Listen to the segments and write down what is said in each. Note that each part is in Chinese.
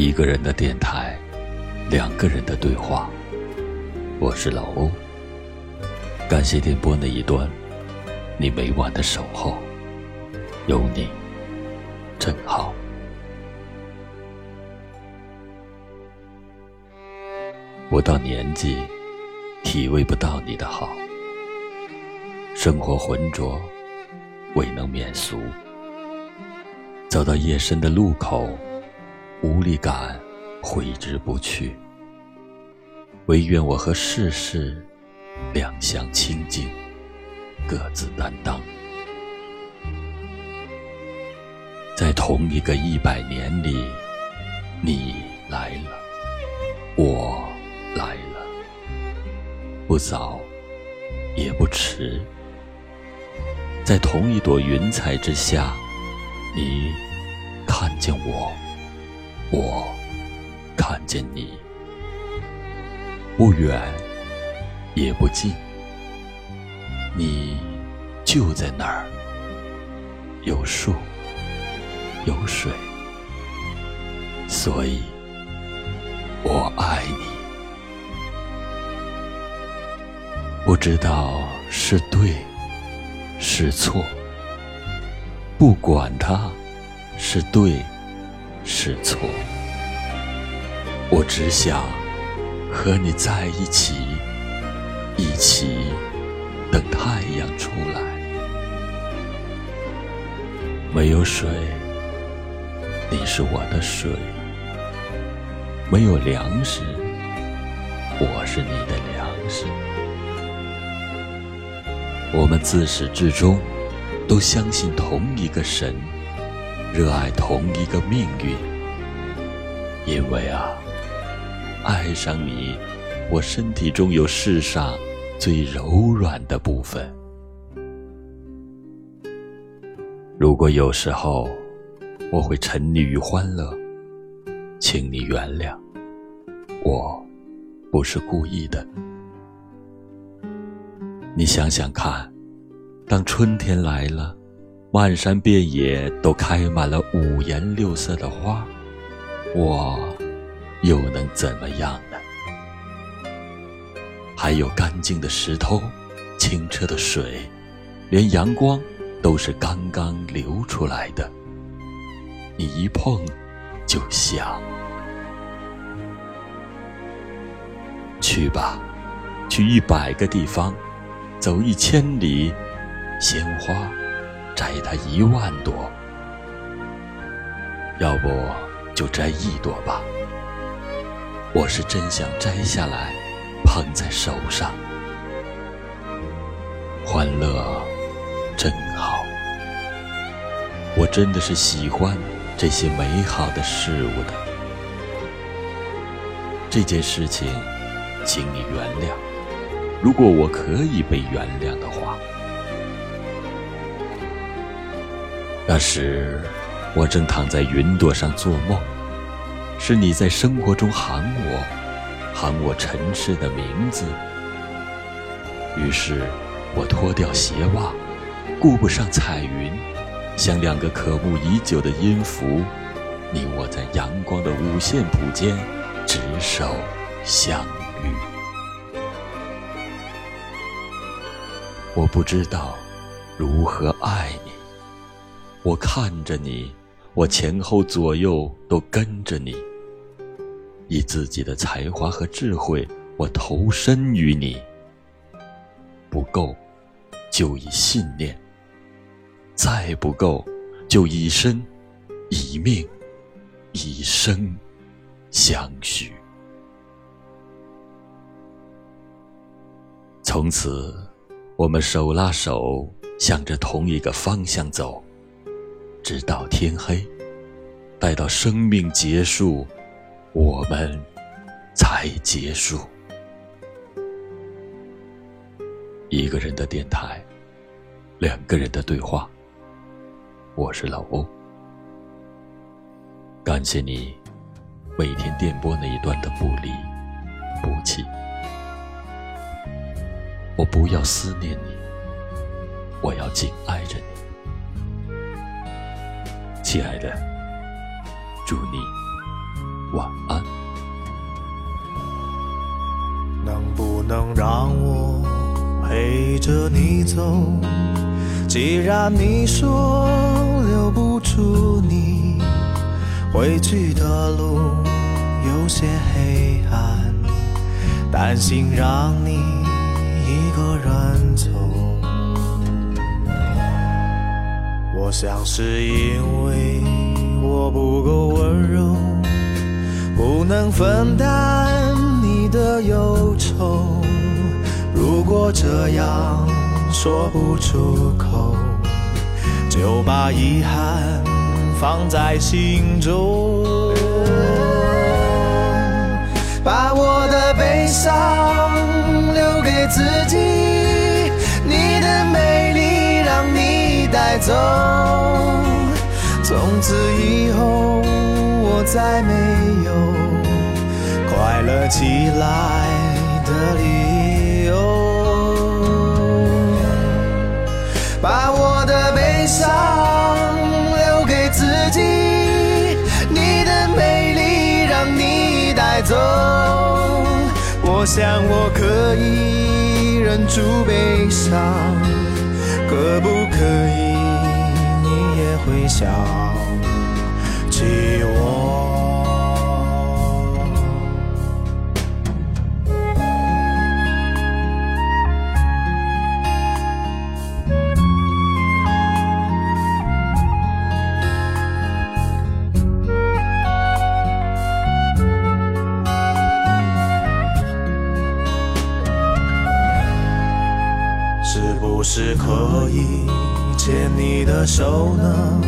一个人的电台，两个人的对话。我是老欧，感谢电波那一端你每晚的守候，有你真好。我到年纪体味不到你的好，生活浑浊，未能免俗。走到夜深的路口。无力感挥之不去，唯愿我和世事两相清净，各自担当。在同一个一百年里，你来了，我来了，不早也不迟。在同一朵云彩之下，你看见我。我看见你，不远也不近，你就在那儿，有树有水，所以我爱你。不知道是对是错，不管它是对。是错，我只想和你在一起，一起等太阳出来。没有水，你是我的水；没有粮食，我是你的粮食。我们自始至终都相信同一个神。热爱同一个命运，因为啊，爱上你，我身体中有世上最柔软的部分。如果有时候我会沉溺于欢乐，请你原谅，我不是故意的。你想想看，当春天来了。漫山遍野都开满了五颜六色的花，我又能怎么样呢？还有干净的石头，清澈的水，连阳光都是刚刚流出来的。你一碰就香。去吧，去一百个地方，走一千里，鲜花。摘它一万朵，要不就摘一朵吧。我是真想摘下来，捧在手上。欢乐真好，我真的是喜欢这些美好的事物的。这件事情，请你原谅。如果我可以被原谅的那时，我正躺在云朵上做梦，是你在生活中喊我，喊我尘世的名字。于是，我脱掉鞋袜，顾不上彩云，像两个渴慕已久的音符，你我在阳光的五线谱间执手相遇。我不知道如何爱你。我看着你，我前后左右都跟着你。以自己的才华和智慧，我投身于你。不够，就以信念；再不够，就以身、以命、以生相许。从此，我们手拉手，向着同一个方向走。直到天黑，待到生命结束，我们才结束。一个人的电台，两个人的对话。我是老欧，感谢你每天电波那一端的不离不弃。我不要思念你，我要紧爱着你。亲爱的，祝你晚安。能不能让我陪着你走？既然你说留不住你，回去的路有些黑暗，担心让你一个人走。我想是因为能分担你的忧愁。如果这样说不出口，就把遗憾放在心中，把我的悲伤留给自己，你的美丽让你带走。从此以后，我再没有起来的理由。把我的悲伤留给自己，你的美丽让你带走。我想我可以忍住悲伤，可不可以？你也会想手呢？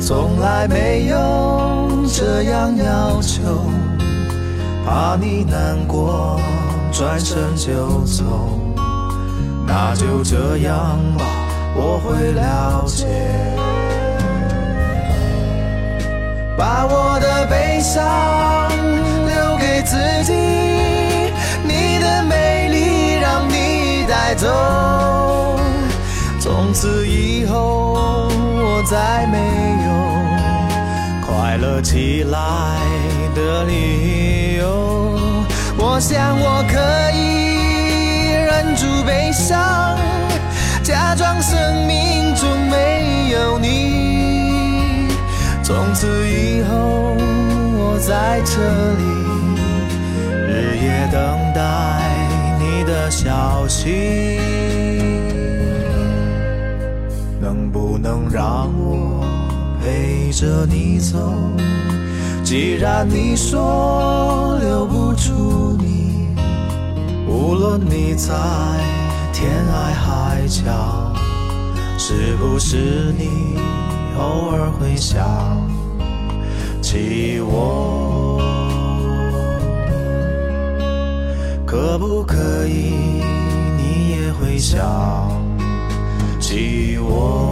从来没有这样要求，怕你难过，转身就走。那就这样吧，我会了解。把我的悲伤留给自己，你的美丽让你带走。从此以后，再没有快乐起来的理由。我想我可以忍住悲伤，假装生命中没有你。从此以后，我在这里日夜等待你的消息。能不能让我陪着你走？既然你说留不住你，无论你在天涯海角，是不是你偶尔会想起我？可不可以，你也会想起我？